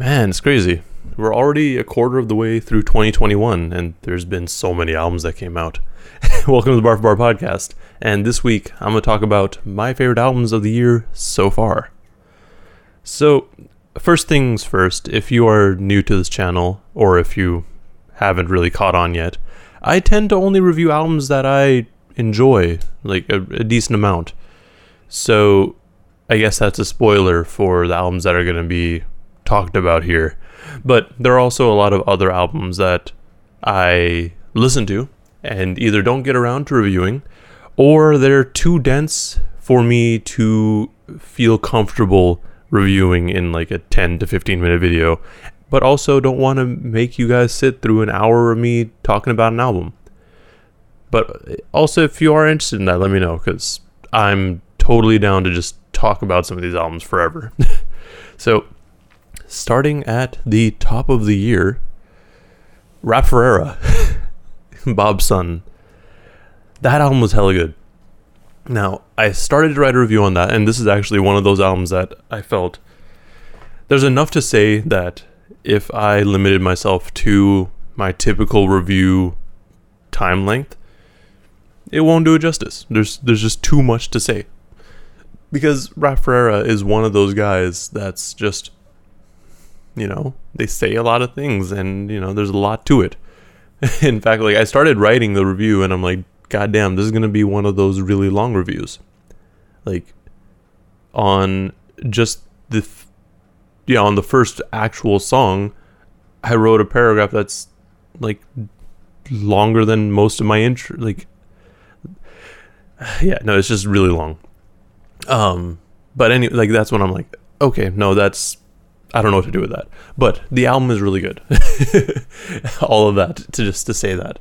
Man, it's crazy. We're already a quarter of the way through 2021, and there's been so many albums that came out. Welcome to the Bar for Bar podcast. And this week, I'm going to talk about my favorite albums of the year so far. So, first things first, if you are new to this channel, or if you haven't really caught on yet, I tend to only review albums that I enjoy, like a, a decent amount. So, I guess that's a spoiler for the albums that are going to be talked about here. But there are also a lot of other albums that I listen to and either don't get around to reviewing or they're too dense for me to feel comfortable reviewing in like a 10 to 15 minute video, but also don't want to make you guys sit through an hour of me talking about an album. But also, if you are interested in that, let me know because I'm totally down to just talk about some of these albums forever. so, starting at the top of the year, Rap Ferreira, Bob's son. That album was hella good. Now, I started to write a review on that, and this is actually one of those albums that I felt there's enough to say that if I limited myself to my typical review time length, it won't do it justice. There's there's just too much to say. Because Rap Ferreira is one of those guys that's just you know, they say a lot of things and, you know, there's a lot to it. In fact, like I started writing the review and I'm like, God damn, this is going to be one of those really long reviews. Like on just the, yeah, on the first actual song, I wrote a paragraph that's like longer than most of my intro. Like, yeah, no, it's just really long. Um, but anyway, like that's when I'm like, okay, no, that's I don't know what to do with that. But the album is really good. All of that to just to say that.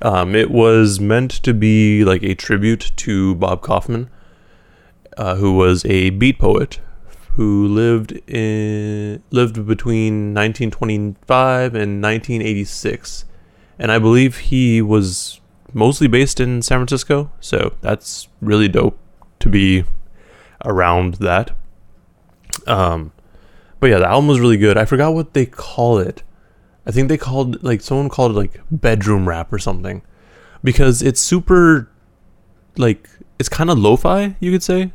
Um, it was meant to be like a tribute to Bob Kaufman, uh, who was a beat poet who lived in lived between 1925 and 1986, and I believe he was mostly based in San Francisco. So that's really dope to be around that. Um, but yeah, the album was really good. I forgot what they call it. I think they called like someone called it like bedroom rap or something, because it's super, like it's kind of lo-fi. You could say.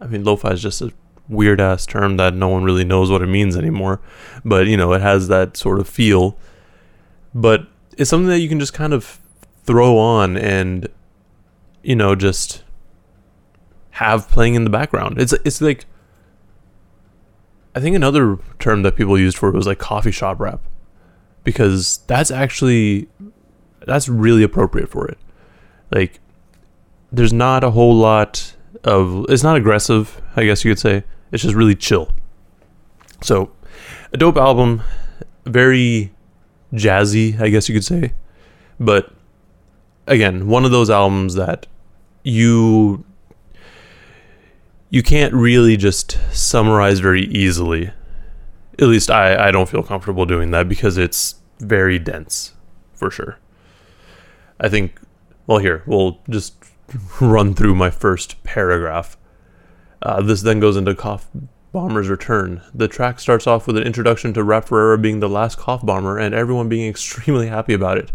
I mean, lo-fi is just a weird ass term that no one really knows what it means anymore, but you know it has that sort of feel. But it's something that you can just kind of throw on and, you know, just have playing in the background. It's it's like I think another term that people used for it was like coffee shop rap, because that's actually that's really appropriate for it. Like, there's not a whole lot of it's not aggressive, I guess you could say. It's just really chill. So, a dope album, very jazzy, I guess you could say. But again, one of those albums that you you can't really just summarize very easily. At least I, I don't feel comfortable doing that because it's very dense, for sure. I think, well, here, we'll just run through my first paragraph. Uh, this then goes into Cough Bomber's return. The track starts off with an introduction to Rap Ferreira being the last Cough Bomber and everyone being extremely happy about it.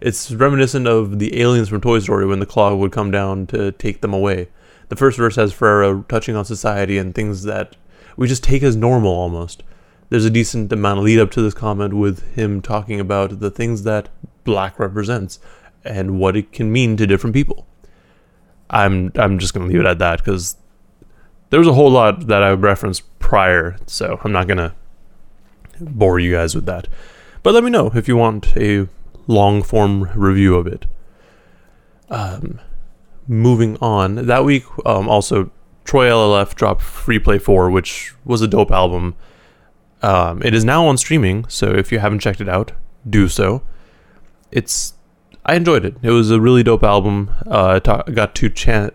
It's reminiscent of the aliens from Toy Story when the claw would come down to take them away the first verse has Ferreira touching on society and things that we just take as normal almost. There's a decent amount of lead up to this comment with him talking about the things that black represents and what it can mean to different people. I'm I'm just gonna leave it at that because there was a whole lot that I referenced prior, so I'm not gonna bore you guys with that. But let me know if you want a long form review of it. Um, moving on, that week um, also Troy LLF dropped Free Play 4, which was a dope album. Um, it is now on streaming, so if you haven't checked it out, do so. It's I enjoyed it. It was a really dope album. Uh, I ta- got to chat.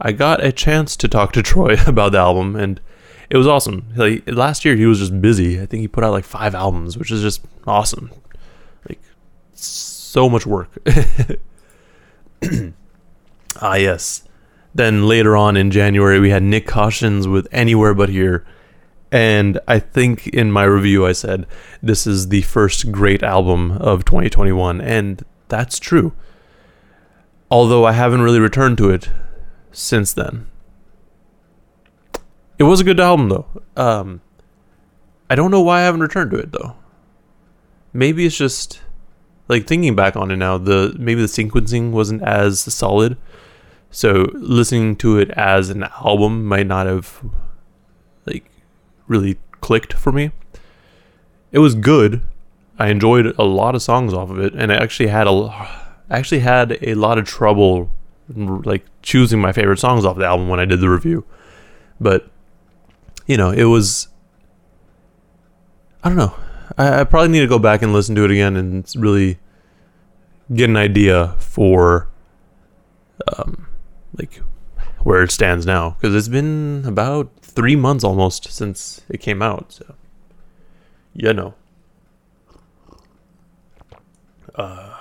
I got a chance to talk to Troy about the album, and it was awesome. Like last year, he was just busy. I think he put out like five albums, which is just awesome. Like so much work. ah, yes. Then later on in January, we had Nick Cautions with Anywhere But Here. And I think in my review, I said this is the first great album of 2021. And that's true. Although I haven't really returned to it since then. It was a good album, though. Um, I don't know why I haven't returned to it, though. Maybe it's just like thinking back on it now, the maybe the sequencing wasn't as solid. So listening to it as an album might not have like really clicked for me. It was good. I enjoyed a lot of songs off of it, and I actually had a actually had a lot of trouble like choosing my favorite songs off the album when I did the review. But you know, it was I don't know. I, I probably need to go back and listen to it again and really get an idea for um like where it stands now because it's been about three months almost since it came out. So, you know. Uh,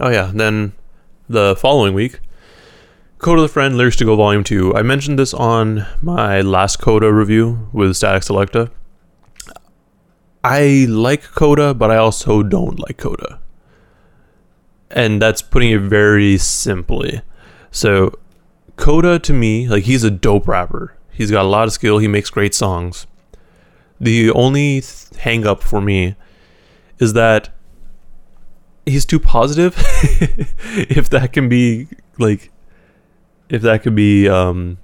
oh yeah, then the following week, Kota the Friend Lyrics to Go Volume 2. I mentioned this on my last Kota review with Statik Selektah. I like Kota, but I also don't like Kota and that's putting it very simply. So, Kota to me, like he's a dope rapper. He's got a lot of skill. He makes great songs. The only th- hang up for me is that he's too positive. if that can be like, if that could be um,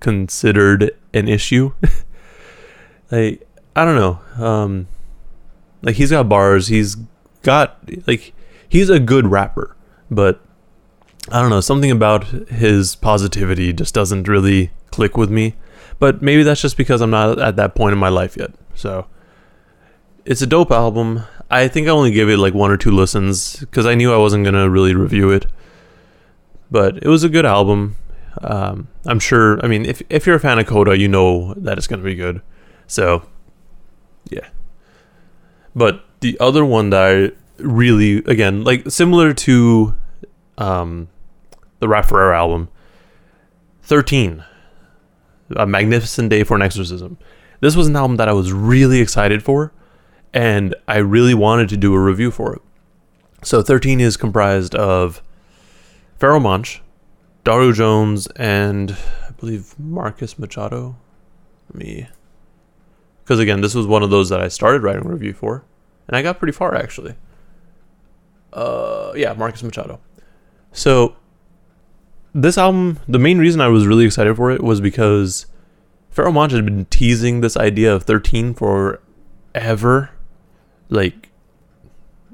considered an issue, like I don't know. Um, like he's got bars. He's got like he's a good rapper, but I don't know, something about his positivity just doesn't really click with me. But maybe that's just because I'm not at that point in my life yet. So it's a dope album. I think I only gave it like one or two listens because I knew I wasn't gonna really review it. But it was a good album. Um, I'm sure. I mean, if if you're a fan of Kota, you know that it's gonna be good. So, yeah. But the other one that I really again like similar to um the Rap album 13 a magnificent day for an exorcism this was an album that i was really excited for and i really wanted to do a review for it so 13 is comprised of Pharoahe Monch daru jones and i believe marcus machado me because again this was one of those that i started writing a review for and i got pretty far actually uh, yeah, Marcus Machado. So this album, the main reason I was really excited for it was because Pharoahe Monch had been teasing this idea of 13 forever. Like,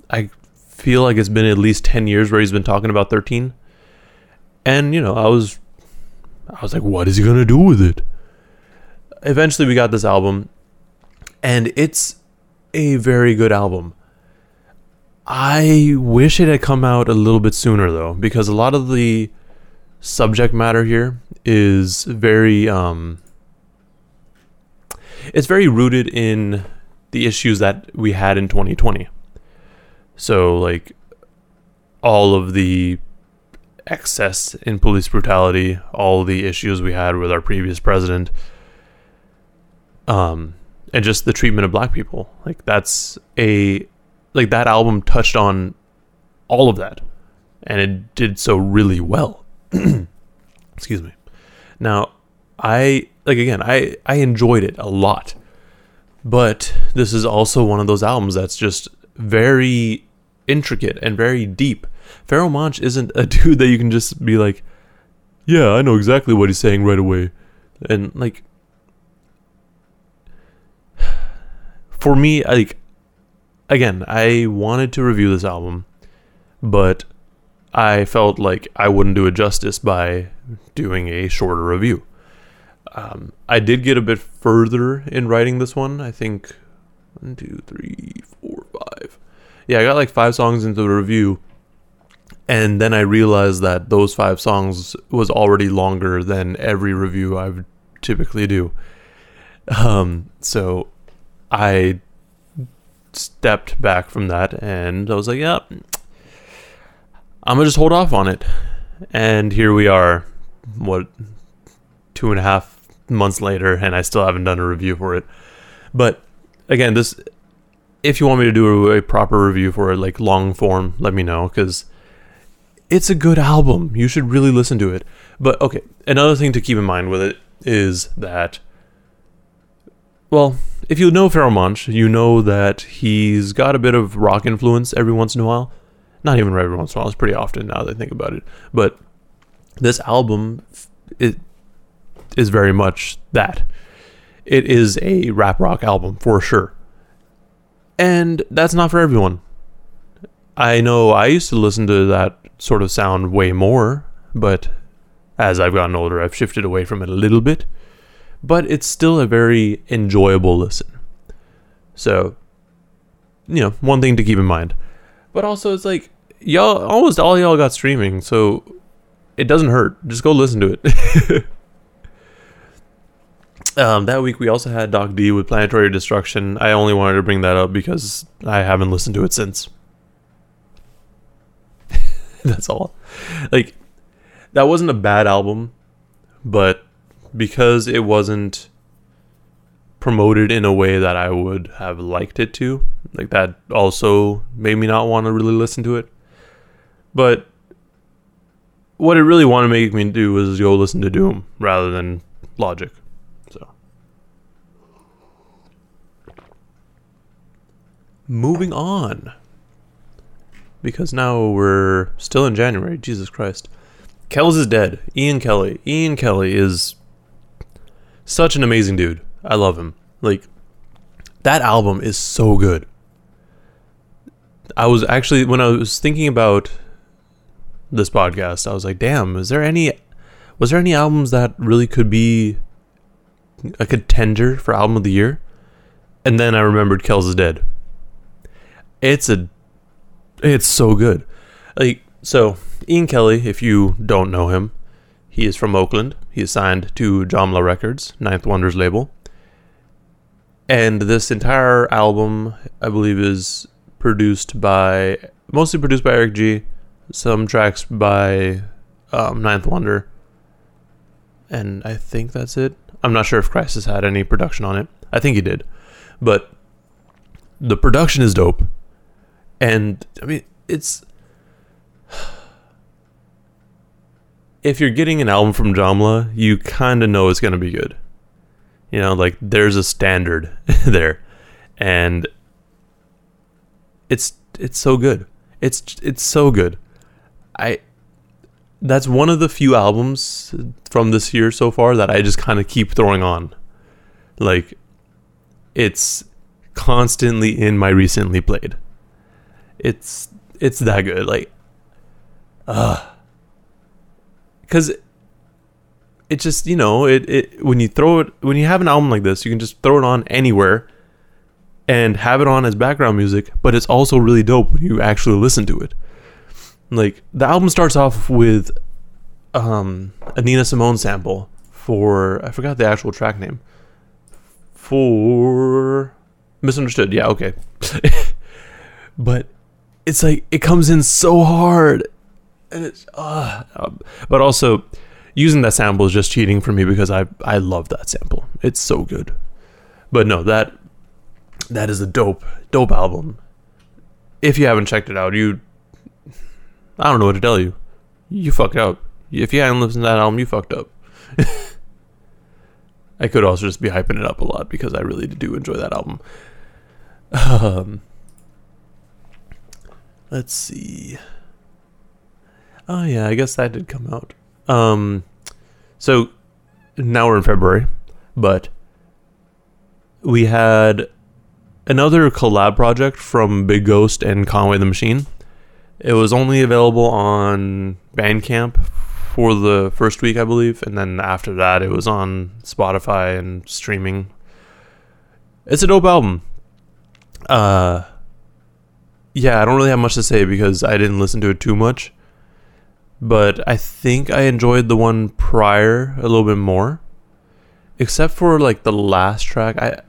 I feel like it's been at least 10 years where he's been talking about 13. And, you know, I was, I was like, what is he going to do with it? Eventually, we got this album, and it's a very good album. I wish it had come out a little bit sooner though, because a lot of the subject matter here is very um it's very rooted in the issues that we had in 2020. So like all of the excess in police brutality, all the issues we had with our previous president, um, and just the treatment of black people. Like that's a like that album touched on all of that and it did so really well. Excuse me. Now i like again i i enjoyed it a lot but this is also one of those albums that's just very intricate and very deep Pharoahe Monch isn't a dude that you can just be like yeah i know exactly what he's saying right away and like for me like again, I wanted to review this album, but I felt like I wouldn't do it justice by doing a shorter review. Um, I did get a bit further in writing this one. I think one, two, three, four, five. Yeah, I got like five songs into the review, and then I realized that those five songs was already longer than every review I would typically do. Um, so I stepped back from that and I was like, yeah, I'm gonna just hold off on it. and here we are, what, two and a half months later, and I still haven't done a review for it. But again, this, if you want me to do a proper review for it, like long form, let me know because it's a good album. You should really listen to it. But okay, another thing to keep in mind with it is that, well, if you know Pharoahe Monch, you know that he's got a bit of rock influence every once in a while. Not even every once in a while; it's pretty often now that I think about it. But this album, it is very much that. It is a rap rock album for sure, and that's not for everyone. I know I used to listen to that sort of sound way more, but as I've gotten older, I've shifted away from it a little bit. But it's still a very enjoyable listen. So, you know, one thing to keep in mind. But also, it's like, y'all, almost all y'all got streaming, so it doesn't hurt. Just go listen to it. um, that week, we also had Doc D with Planetary Destruction. I only wanted to bring that up because I haven't listened to it since. That's all. Like, that wasn't a bad album, but because it wasn't promoted in a way that I would have liked it to, like that also made me not want to really listen to it. But what it really wanted to make me do was go listen to Doom rather than Logic. So moving on. Because now we're still in January. Jesus Christ. Kells is dead. Ian Kelly. Ian Kelly is such an amazing dude. I love him. Like that album is so good. I was actually when I was thinking about this podcast, I was like, "Damn, is there any was there any albums that really could be a contender for album of the year?" And then I remembered Kells is dead. It's a it's so good. Like so Ian Kelly, if you don't know him, he is from Oakland. He is signed to Jamla Records, Ninth Wonders label. And this entire album, I believe, is produced by mostly produced by Eric G. Some tracks by um, Ninth Wonder, and I think that's it. I'm not sure if Khrysis had any production on it. I think he did, but the production is dope, and I mean it's if you're getting an album from Jamla, you kind of know it's going to be good. You know, like there's a standard there. And it's it's so good. It's it's so good. I that's one of the few albums from this year so far that I just kind of keep throwing on. Like it's constantly in my recently played. It's it's that good. Like uh because it just you know it, it when you throw it when you have an album like this you can just throw it on anywhere and have it on as background music but it's also really dope when you actually listen to it like the album starts off with um a nina simone sample for i forgot the actual track name for misunderstood yeah okay but it's like it comes in so hard and it's uh, but also using that sample is just cheating for me because I I love that sample. It's so good. But no, that that is a dope dope album. If you haven't checked it out, you I don't know what to tell you. You fucked up. If you haven't listened to that album, you fucked up. I could also just be hyping it up a lot because I really do enjoy that album. Um, let's see. Oh yeah, I guess that did come out. Um, so now we're in February, but we had another collab project from Big Ghost and Conway the Machine. It was only available on Bandcamp for the first week, I believe, and then after that, it was on Spotify and streaming. It's a dope album. Uh, yeah, I don't really have much to say because I didn't listen to it too much but I think I enjoyed the one prior a little bit more. Except for like the last track. I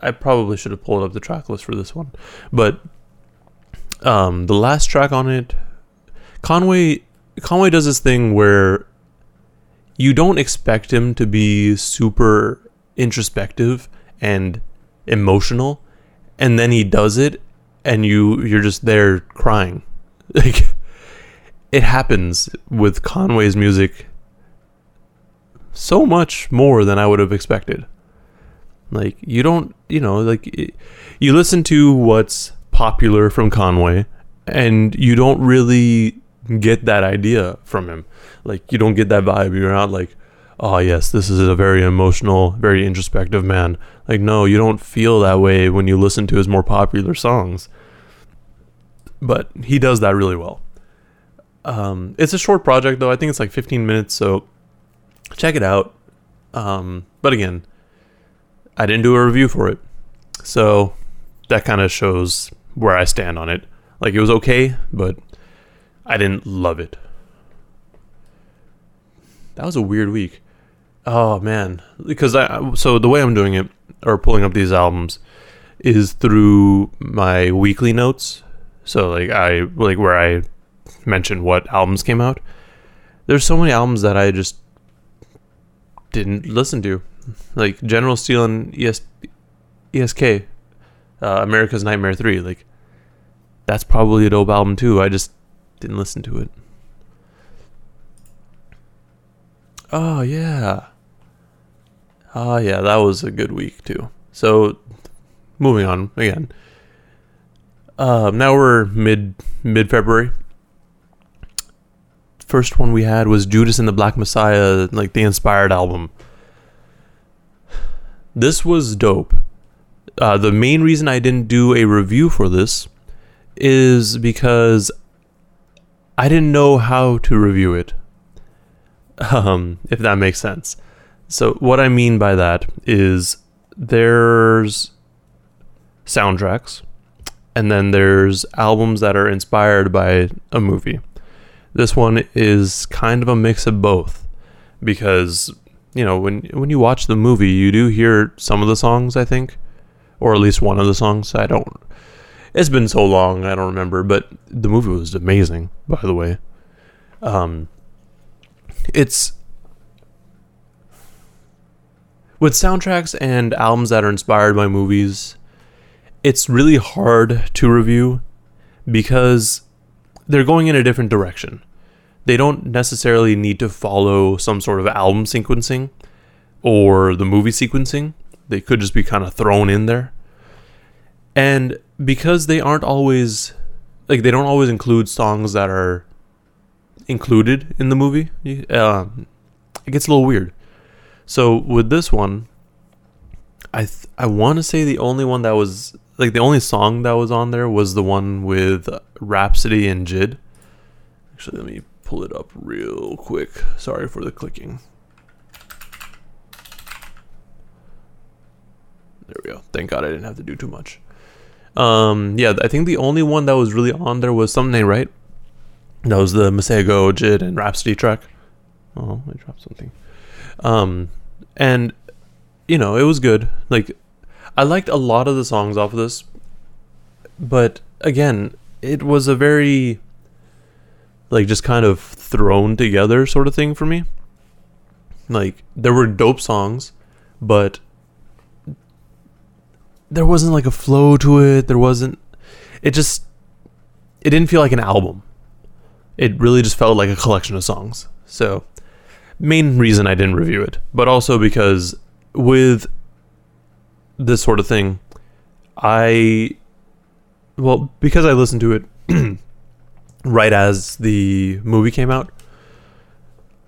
I probably should have pulled up the track list for this one. But um the last track on it Conway Conway does this thing where you don't expect him to be super introspective and emotional and then he does it and you you're just there crying. Like it happens with Conway's music so much more than I would have expected. Like you don't you know like you listen to what's popular from Conway and you don't really get that idea from him. Like you don't get that vibe. You're not like oh yes this is a very emotional very introspective man like no you don't feel that way when you listen to his more popular songs. But he does that really well. Um, it's a short project though. I think it's like 15 minutes so check it out. Um, but again i didn't do a review for it. So that kind of shows where i stand on it. Like it was okay but i didn't love it. That was a weird week. Oh man, because I so the way I'm doing it or pulling up these albums is through my weekly notes. So like I like where I mention what albums came out. There's so many albums that I just didn't listen to, like General Steel and ES, ESK, uh, America's Nightmare Three. Like that's probably a dope album too. I just didn't listen to it. Oh yeah. Oh yeah, that was a good week too. So moving on again. Um, now we're mid mid February. First one we had was Judas and the Black Messiah, like the inspired album. This was dope. Uh, the main reason I didn't do a review for this is because I didn't know how to review it um, if that makes sense. So, what I mean by that is there's soundtracks, and then there's albums that are inspired by a movie. This one is kind of a mix of both because you know when when you watch the movie, you do hear some of the songs, I think, or at least one of the songs. I don't. It's been so long, I don't remember, but the movie was amazing, by the way. Um, it's with soundtracks and albums that are inspired by movies, it's really hard to review because they're going in a different direction. They don't necessarily need to follow some sort of album sequencing or the movie sequencing. They could just be kind of thrown in there. And because they aren't always like they don't always include songs that are included in the movie, uh, it gets a little weird. So with this one, I th- I want to say the only one that was like the only song that was on there was the one with Rapsody and JID. Actually, let me pull it up real quick. Sorry for the clicking. There we go. Thank God I didn't have to do too much. Um, yeah, I think the only one that was really on there was something right. That was the Masego, JID, and Rapsody track. Oh, I dropped something. Um, and you know, it was good. Like, I liked a lot of the songs off of this, but again, it was a very like just kind of thrown together sort of thing for me. Like, there were dope songs, but there wasn't like a flow to it. There wasn't. It just. It didn't feel like an album it really just felt like a collection of songs. So, main reason I didn't review it, but also because with this sort of thing, I well, because I listened to it right as the movie came out,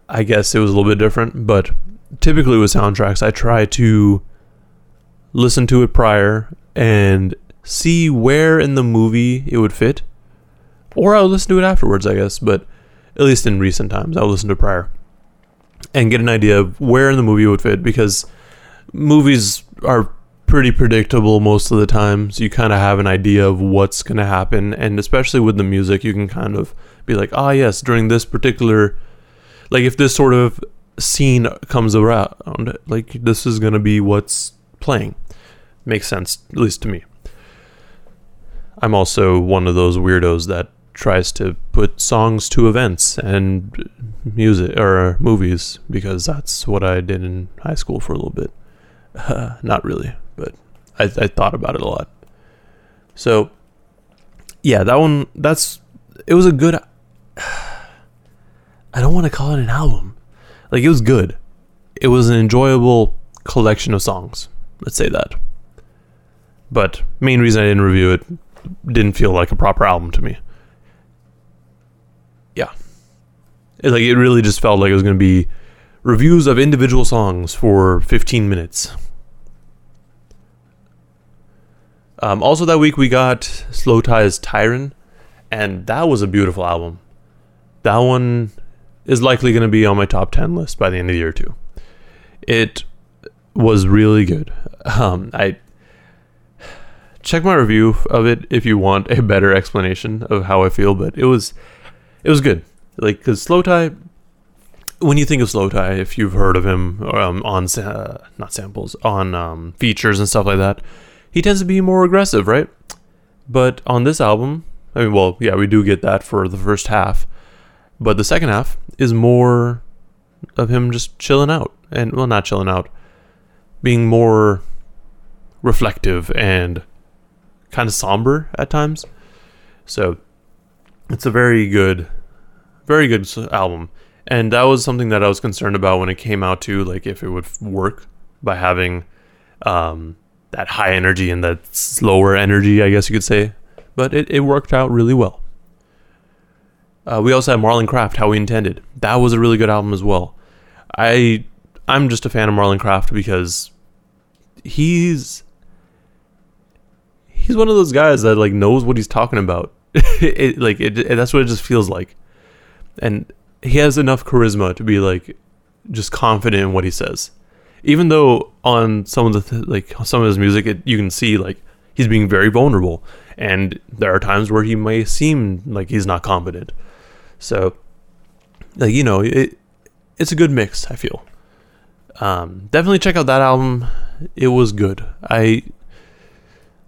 I guess it was a little bit different, but typically with soundtracks, I try to listen to it prior and see where in the movie it would fit or I'll listen to it afterwards, I guess. But at least in recent times, I'll listen to prior and get an idea of where in the movie it would fit because movies are pretty predictable most of the time. So you kind of have an idea of what's going to happen. And especially with the music, you can kind of be like, ah, oh, yes, during this particular, like if this sort of scene comes around, like this is going to be what's playing. Makes sense, at least to me. I'm also one of those weirdos that tries to put songs to events and music or movies because that's what I did in high school for a little bit. Uh, not really, but I, I thought about it a lot. So, yeah, that one, that's, it was a good, I don't want to call it an album. Like, it was good. It was an enjoyable collection of songs. Let's say that. But main reason I didn't review it didn't feel like a proper album to me. Yeah. It, like it really just felt like it was going to be reviews of individual songs for 15 minutes. Um, also that week we got slowthai's TYRON, and that was a beautiful album. That one is likely going to be on my top 10 list by the end of the year too. It was really good. Um, I check my review of it if you want a better explanation of how I feel, but it was it was good. Like because slowthai, when you think of slowthai, if you've heard of him um, on uh, not samples on um, features and stuff like that, he tends to be more aggressive, right? But on this album, I mean, well, yeah, we do get that for the first half, but the second half is more of him just chilling out and well, not chilling out, being more reflective and kind of somber at times. So it's a very good, very good album. And that was something that I was concerned about when it came out too, like if it would work by having um, that high energy and that slower energy, I guess you could say. But it, it worked out really well. Uh, we also had Marlon Craft, How We Intended. That was a really good album as well. I I'm just a fan of Marlon Craft because he's he's one of those guys that like knows what he's talking about. it, like it, it, that's what it just feels like, and he has enough charisma to be like just confident in what he says. Even though on some of the th- like some of his music, it, you can see like he's being very vulnerable, and there are times where he may seem like he's not confident. So, like you know, it it's a good mix. I feel. Um, definitely check out that album. It was good. I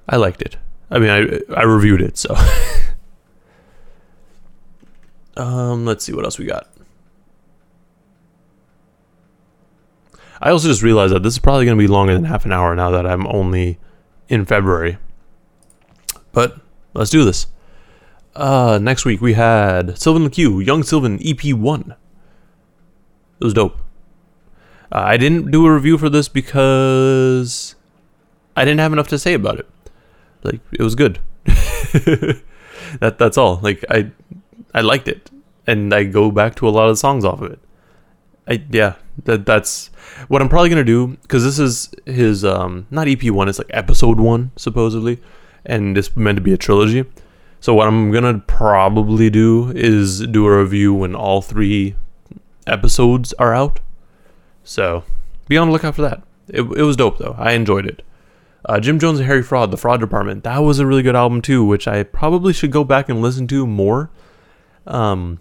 I liked it. I mean, I I reviewed it, so. um, let's see what else we got. I also just realized that this is probably going to be longer than half an hour now that I'm only in February. But let's do this. Uh, next week we had Sylvan LaCue, Young Sylvan EP1. It was dope. Uh, I didn't do a review for this because I didn't have enough to say about it like it was good. that that's all. Like I I liked it, and I go back to a lot of the songs off of it. I yeah, that that's what I'm probably gonna do because this is his um not EP one, it's like episode one supposedly, and it's meant to be a trilogy. So what I'm gonna probably do is do a review when all three episodes are out. So be on the lookout for that. It, it was dope though. I enjoyed it. Uh, Jim Jones and Harry Fraud, The Fraud Department. That was a really good album too, which I probably should go back and listen to more. Um,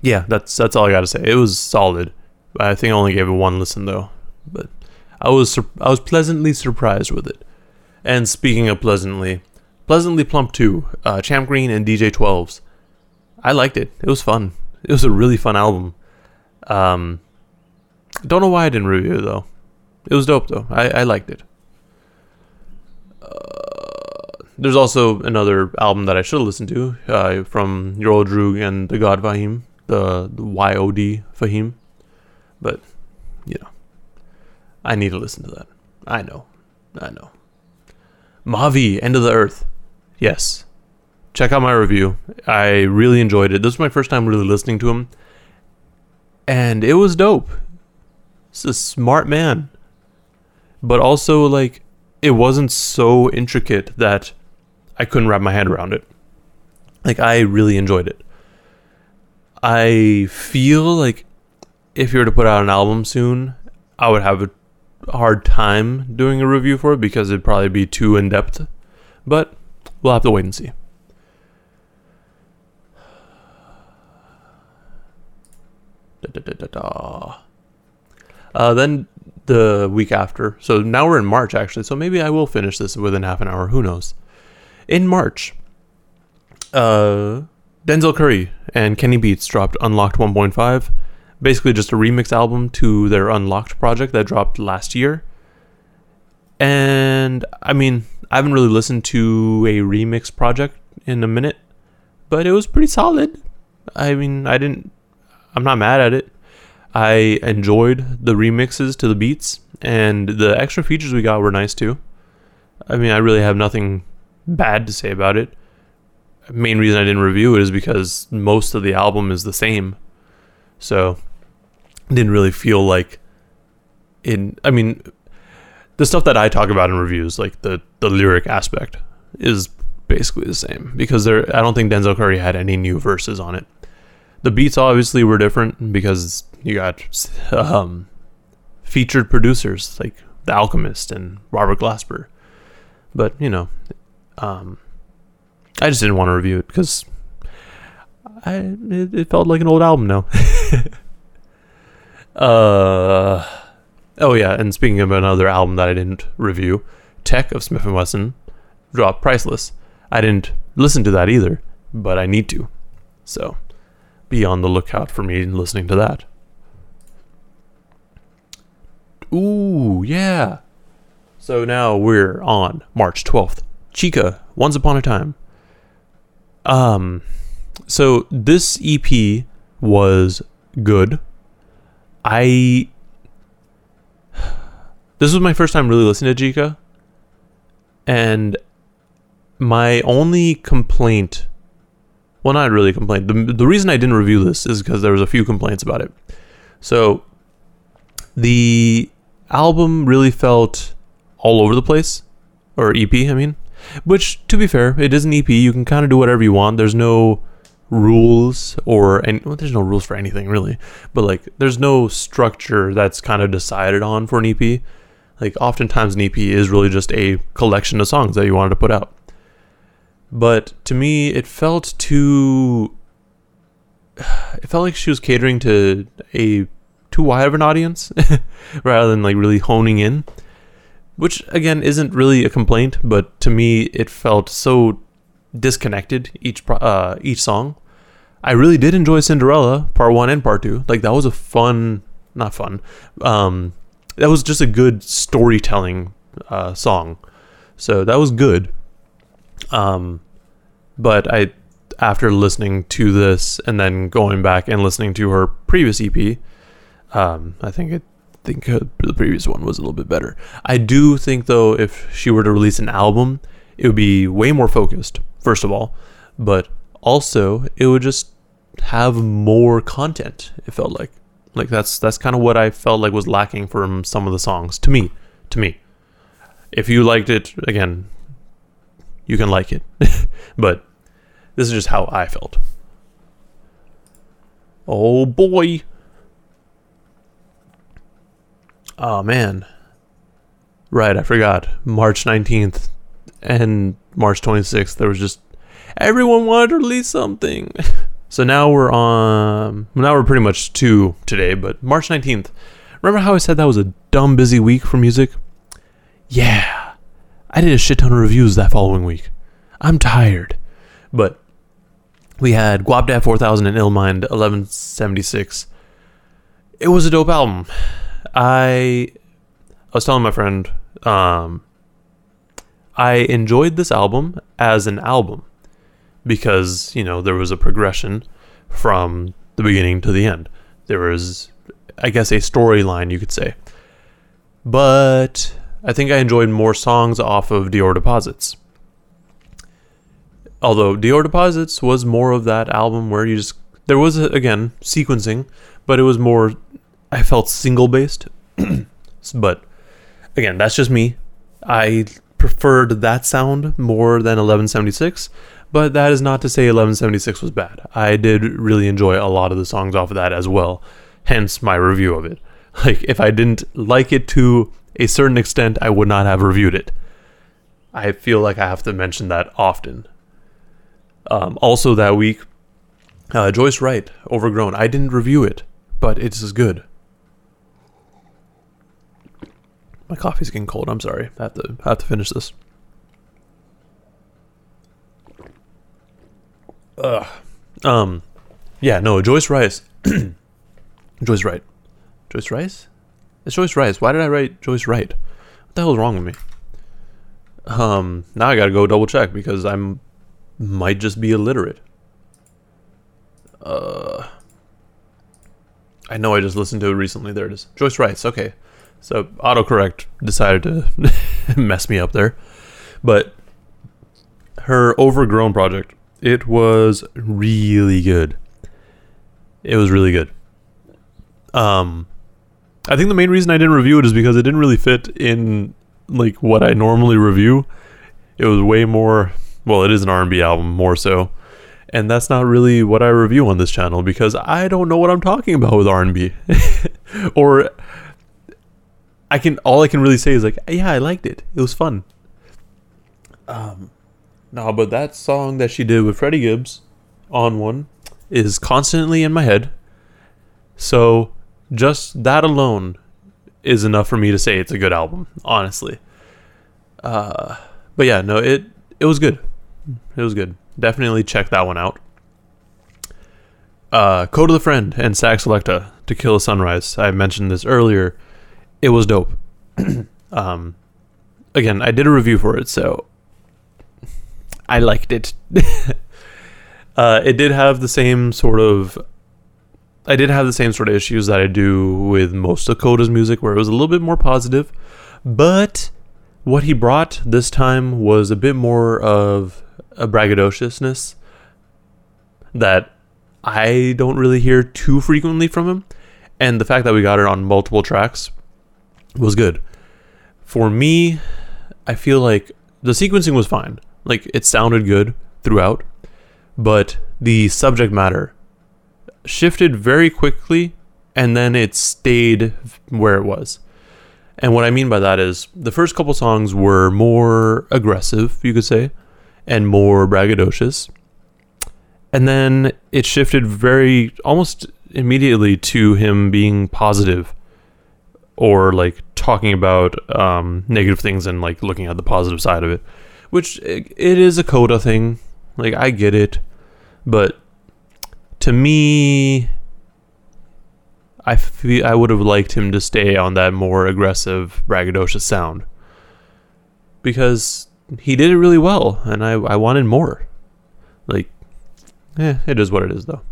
yeah, that's that's all I got to say. It was solid. I think I only gave it one listen though, but I was I was pleasantly surprised with it. And speaking of pleasantly, Pleasantly Plump 2, uh, Champ Green and DJ 12s. I liked it. It was fun. It was a really fun album. Um, don't know why I didn't review it though. It was dope though. I, I liked it. There's also another album that I should listen to uh, from Your old Droog and the God Fahim, the, the YOD Fahim. But, you know, I need to listen to that. I know. I know. Mavi, End of the Earth. Yes. Check out my review. I really enjoyed it. This was my first time really listening to him. And it was dope. It's a smart man. But also, like, it wasn't so intricate that I couldn't wrap my head around it. Like I really enjoyed it. I feel like if you were to put out an album soon, I would have a hard time doing a review for it because it'd probably be too in depth. But we'll have to wait and see. Da, da, da, uh, then the week after, so now we're in March actually, so maybe I will finish this within half an hour. Who knows? In March, uh, Denzel Curry and Kenny Beats dropped Unlocked 1.5, basically just a remix album to their Unlocked project that dropped last year. And I mean, I haven't really listened to a remix project in a minute, but it was pretty solid. I mean, I didn't, I'm not mad at it. I enjoyed the remixes to the beats, and the extra features we got were nice too. I mean, I really have nothing bad to say about it. Main reason I didn't review it is because most of the album is the same. So, didn't really feel like in I mean, the stuff that I talk about in reviews, like the the lyric aspect is basically the same because there I don't think Denzel Curry had any new verses on it. The beats obviously were different because you got um, featured producers like The Alchemist and Robert Glasper. But, you know, um, I just didn't want to review it because I it, it felt like an old album now. uh oh yeah, and speaking of another album that I didn't review, Tek of Smif-N-Wessun dropped Priceless. I didn't listen to that either, but I need to. So, be on the lookout for me listening to that. Ooh, yeah. So now we're on March 12th. Chika, Once Upon a Time. Um so this EP was good. I This was my first time really listening to Chika. And my only complaint well not really complaint the, the reason i didn't review this is because there was a few complaints about it so the album really felt all over the place or ep i mean which to be fair it is an ep you can kind of do whatever you want. There's no rules or and well, there's no rules for anything really. But like there's no structure that's kind of decided on for an ep like oftentimes an ep is really just a collection of songs that you wanted to put out. But to me it felt too it felt like she was catering to a too wide of an audience rather than like really honing in which again isn't really a complaint but to me it felt so disconnected each uh, each song. I really did enjoy cinderella part one and part two. Like that was a fun not fun um that was just a good storytelling uh, song. So that was good. Um, but I, after listening to this and then going back and listening to her previous EP, um, I think it think the previous one was a little bit better. I do think though, if she were to release an album, it would be way more focused. First of all, but also it would just have more content. It felt like, like that's that's kind of what I felt like was lacking from some of the songs to me. To me, if you liked it, again, you can like it. but this is just how I felt. Oh boy. Oh man. Right, I forgot. March 19th and March 26th, there was just everyone wanted to release something. so now we're on now we're pretty much two today, but March 19th. Remember how I said that was a dumb busy week for music? Yeah. I did a shit ton of reviews that following week. I'm tired. But we had Guapdad 4000 and Illmind 1176. It was a dope album. I I was telling my friend um, I enjoyed this album as an album because, you know, there was a progression from the beginning to the end. There was I guess a storyline you could say. But I think I enjoyed more songs off of Dior Deposits. Although Dior Deposits was more of that album where you just there was again sequencing, but it was more I felt single based. but again, that's just me. I preferred that sound more than 1176, but that is not to say 1176 was bad. I did really enjoy a lot of the songs off of that as well, hence my review of it. Like if I didn't like it to a certain extent, I would not have reviewed it. I feel like I have to mention that often. Um, also that week, uh, Joyce Wright, Overgrown. I didn't review it, but it's as good. My coffee's getting cold. I'm sorry. I have to I have to finish this. Ugh. Um, yeah, no, Joyce Wrice. Joyce Wright. Joyce Wrice? It's Joyce Wrice. Why did I write Joyce Wright? What the hell is wrong with me? Um, now I gotta go double check because I'm might just be illiterate. Uh, I know I just listened to it recently. There it is. Joyce Wrice. Okay, so autocorrect decided to mess me up there, but her overgrown project. It was really good. It was really good. Um, I think the main reason I didn't review it is because it didn't really fit in like what I normally review. It was way more. Well, it is an R&B album more so, and that's not really what I review on this channel because I don't know what I'm talking about with R&B, or I can all I can really say is like, yeah, I liked it. It was fun. Um, no, but that song that she did with Freddie Gibbs on one is constantly in my head. So just that alone is enough for me to say it's a good album, honestly. Uh, but yeah, no, it it was good. It was good. Definitely check that one out. Uh, Kota the Friend and Statik Selektah to Kill a Sunrise. I mentioned this earlier. It was dope. um, again, I did a review for it, so I liked it. uh, it did have the same sort of. I did have the same sort of issues that I do with most of Kota's music, where it was a little bit more positive, but what he brought this time was a bit more of a braggadociousness that I don't really hear too frequently from him, and the fact that we got it on multiple tracks was good. For me, I feel like the sequencing was fine. Like it sounded good throughout, but the subject matter shifted very quickly and then it stayed where it was. And what I mean by that is the first couple songs were more aggressive, you could say, and more braggadocious. And then it shifted very almost immediately to him being positive or like talking about um, negative things and like looking at the positive side of it which it is a Kota thing. Like i get it. But to me i feel i would have liked him to stay on that more aggressive braggadocious sound. Because he did it really well and i i wanted more. Like yeah it is what it is though.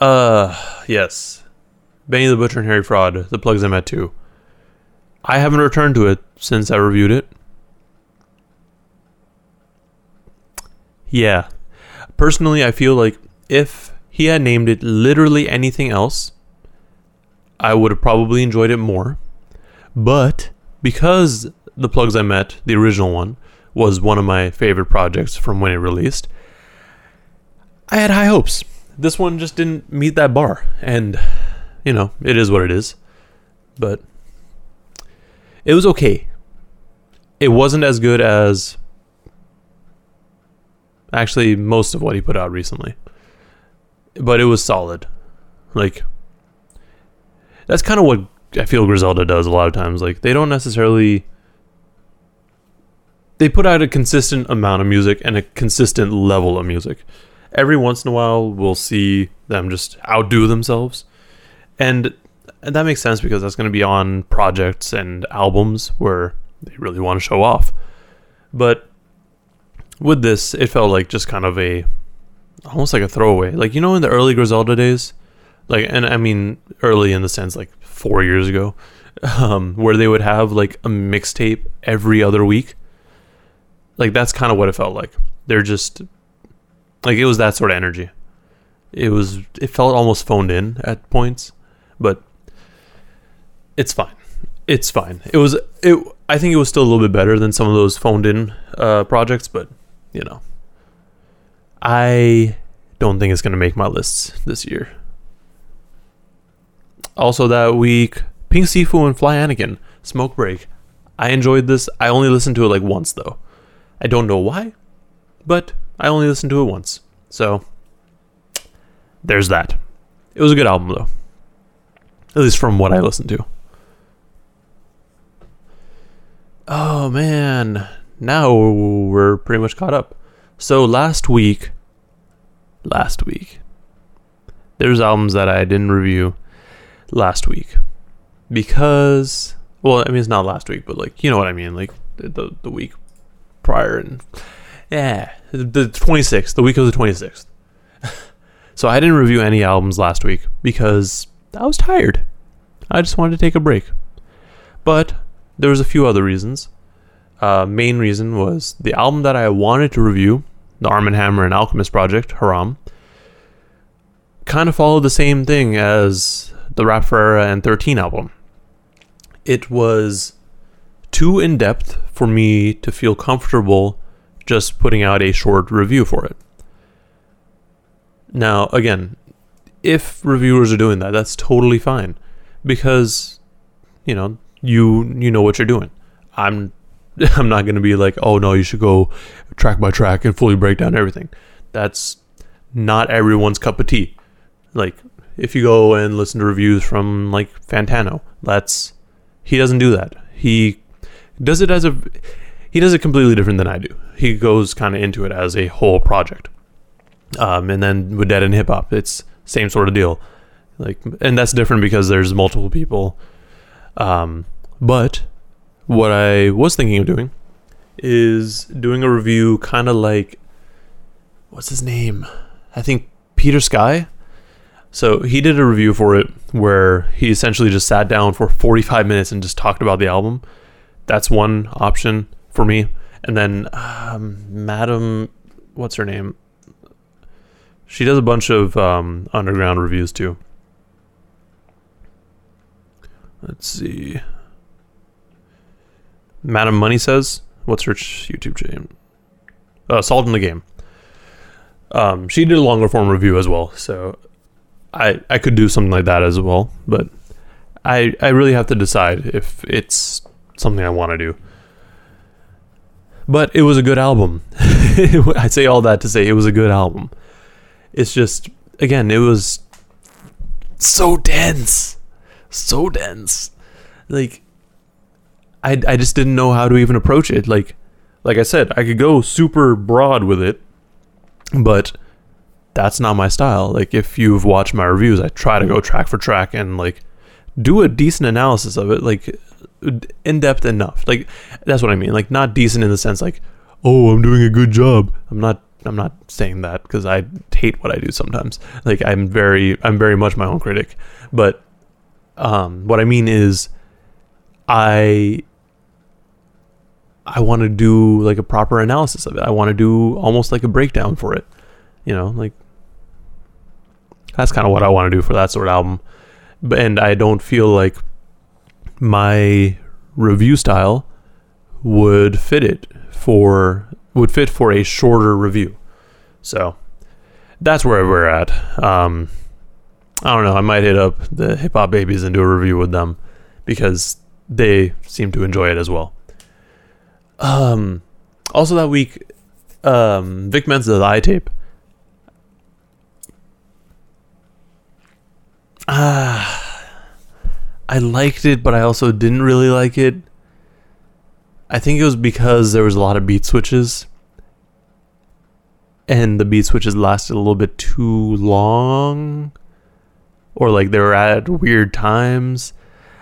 Uh yes benny the butcher and harry fraud the plugs i met too i haven't returned to it since i reviewed it Yeah. Personally, I feel like if he had named it literally anything else, I would have probably enjoyed it more. But because The Plugs I Met, the original one, was one of my favorite projects from when it released, I had high hopes. This one just didn't meet that bar. And, you know, it is what it is. But it was okay. It wasn't as good as Actually, most of what he put out recently. But it was solid. Like, that's kind of what I feel Griselda does a lot of times. Like, they don't necessarily. They put out a consistent amount of music and a consistent level of music. Every once in a while, we'll see them just outdo themselves. And, that makes sense because that's going to be on projects and albums where they really want to show off. But with this, it felt like just kind of a almost like a throwaway. Like you know, in the early Griselda days, like and I mean early in the sense like four years ago, um, where they would have like a mixtape every other week. Like that's kind of what it felt like. They're just like it was that sort of energy. It was it felt almost phoned in at points, but it's fine. It's fine. It was it. I think it was still a little bit better than some of those phoned in uh, projects, but you know, I don't think it's going to make my lists this year. Also, that week, Pink Siifu and Fly Anakin, Smoke Break. I enjoyed this. I only listened to it like once, though. I don't know why, but I only listened to it once. So, there's that. It was a good album, though. At least from what I listened to. Oh, man now we're pretty much caught up. So last week, last week, there's albums that I didn't review last week because, well, I mean it's not last week, but like you know what I mean, like the the week prior and yeah, the 26th, the week of the 26th. so I didn't review any albums last week because I was tired. I just wanted to take a break. But there was a few other reasons. Uh, main reason was the album that I wanted to review, the Armand Hammer and Alchemist project, Haram, kind of followed the same thing as the Rap and 13 album. It was too in depth for me to feel comfortable just putting out a short review for it. Now, again, if reviewers are doing that, that's totally fine because you know, you you know what you're doing. I'm I'm not going to be like, "Oh no, you should go track by track and fully break down everything." That's not everyone's cup of tea. Like if you go and listen to reviews from like Fantano, that's he doesn't do that. He does it as a he does it completely different than I do. He goes kind of into it as a whole project. Um, and then with Dead End Hip Hop, it's same sort of deal. Like, and that's different because there's multiple people. Um, but what I was thinking of doing is doing a review kind of like what's his name? I think Peter Sky. So he did a review for it where he essentially just sat down for 45 minutes and just talked about the album. That's one option for me. And then um, Madam, what's her name? She does a bunch of um, underground reviews too. Let's see. Madam Money says, "What's her YouTube channel?" Uh, Salt in the Game. Um, she did a longer form review as well, so I I could do something like that as well. But I I really have to decide if it's something I want to do. But it was a good album. I say all that to say it was a good album. It's just again, it was so dense so dense. Like I I just didn't know how to even approach it. Like like I said, I could go super broad with it, but that's not my style. Like if you've watched my reviews, I try to go track for track and like do a decent analysis of it, like in depth enough. Like that's what I mean. Like not decent in the sense like, oh, I'm doing a good job. I'm not. I'm not saying that because I hate what I do sometimes. Like I'm very, I'm very much my own critic. But um, what I mean is, I I want to do like a proper analysis of it. I want to do almost like a breakdown for it. You know, like that's kind of what I want to do for that sort of album. And I don't feel like my review style would fit it for would fit for a shorter review. So that's where we're at. Um, I don't know. I might hit up the Hip Hop Babies and do a review with them because they seem to enjoy it as well. Um, also that week, um, Vic Mensa's I Tape. Ah, I liked it, but I also didn't really like it. I think it was because there was a lot of beat switches, and the beat switches lasted a little bit too long or like they were at weird times.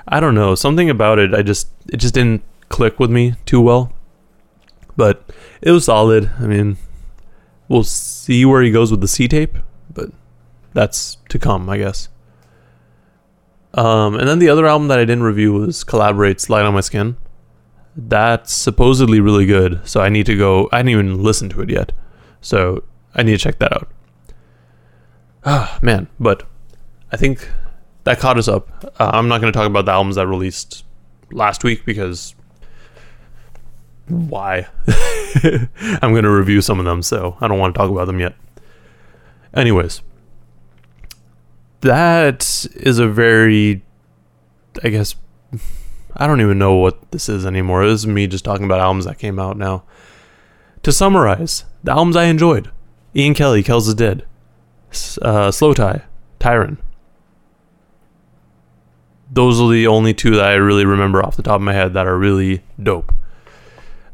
I don't know, something about it I just it just didn't click with me too well. But it was solid. I mean, we'll see where he goes with the C tape, but that's to come, I guess. Um, and then the other album that I didn't review was Collaborate's Light on My Skin. That's supposedly really good, so I need to go. I didn't even listen to it yet, so I need to check that out. Ah, man, but I think that caught us up. Uh, I'm not going to talk about the albums that released last week because why? I'm going to review some of them, so I don't want to talk about them yet. Anyways, that is a very, I guess, I don't even know what this is anymore. This is me just talking about albums that came out now. To summarize, the albums I enjoyed Ian Kelly, Kells is Dead, uh, Slowthai, Tyron, those are the only two that I really remember off the top of my head that are really dope.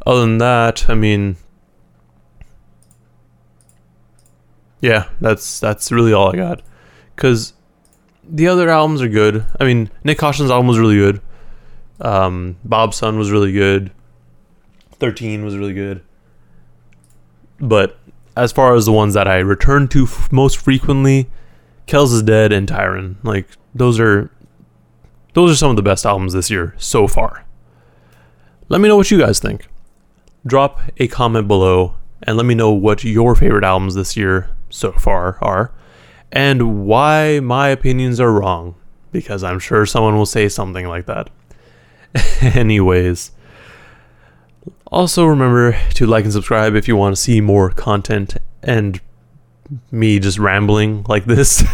Other than that, I mean, yeah, that's that's really all I got. Cause the other albums are good. I mean, Nick Caution's album was really good. Um, Bob's Son was really good. Thirteen was really good. But as far as the ones that I return to f- most frequently, Kells is Dead and Tyron. Like those are those are some of the best albums this year so far. Let me know what you guys think. Drop a comment below and let me know what your favorite albums this year so far are and why my opinions are wrong because I'm sure someone will say something like that. Anyways, also remember to like and subscribe if you want to see more content and me just rambling like this.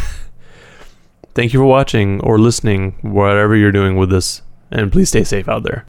Thank you for watching or listening, whatever you're doing with this, and please stay safe out there.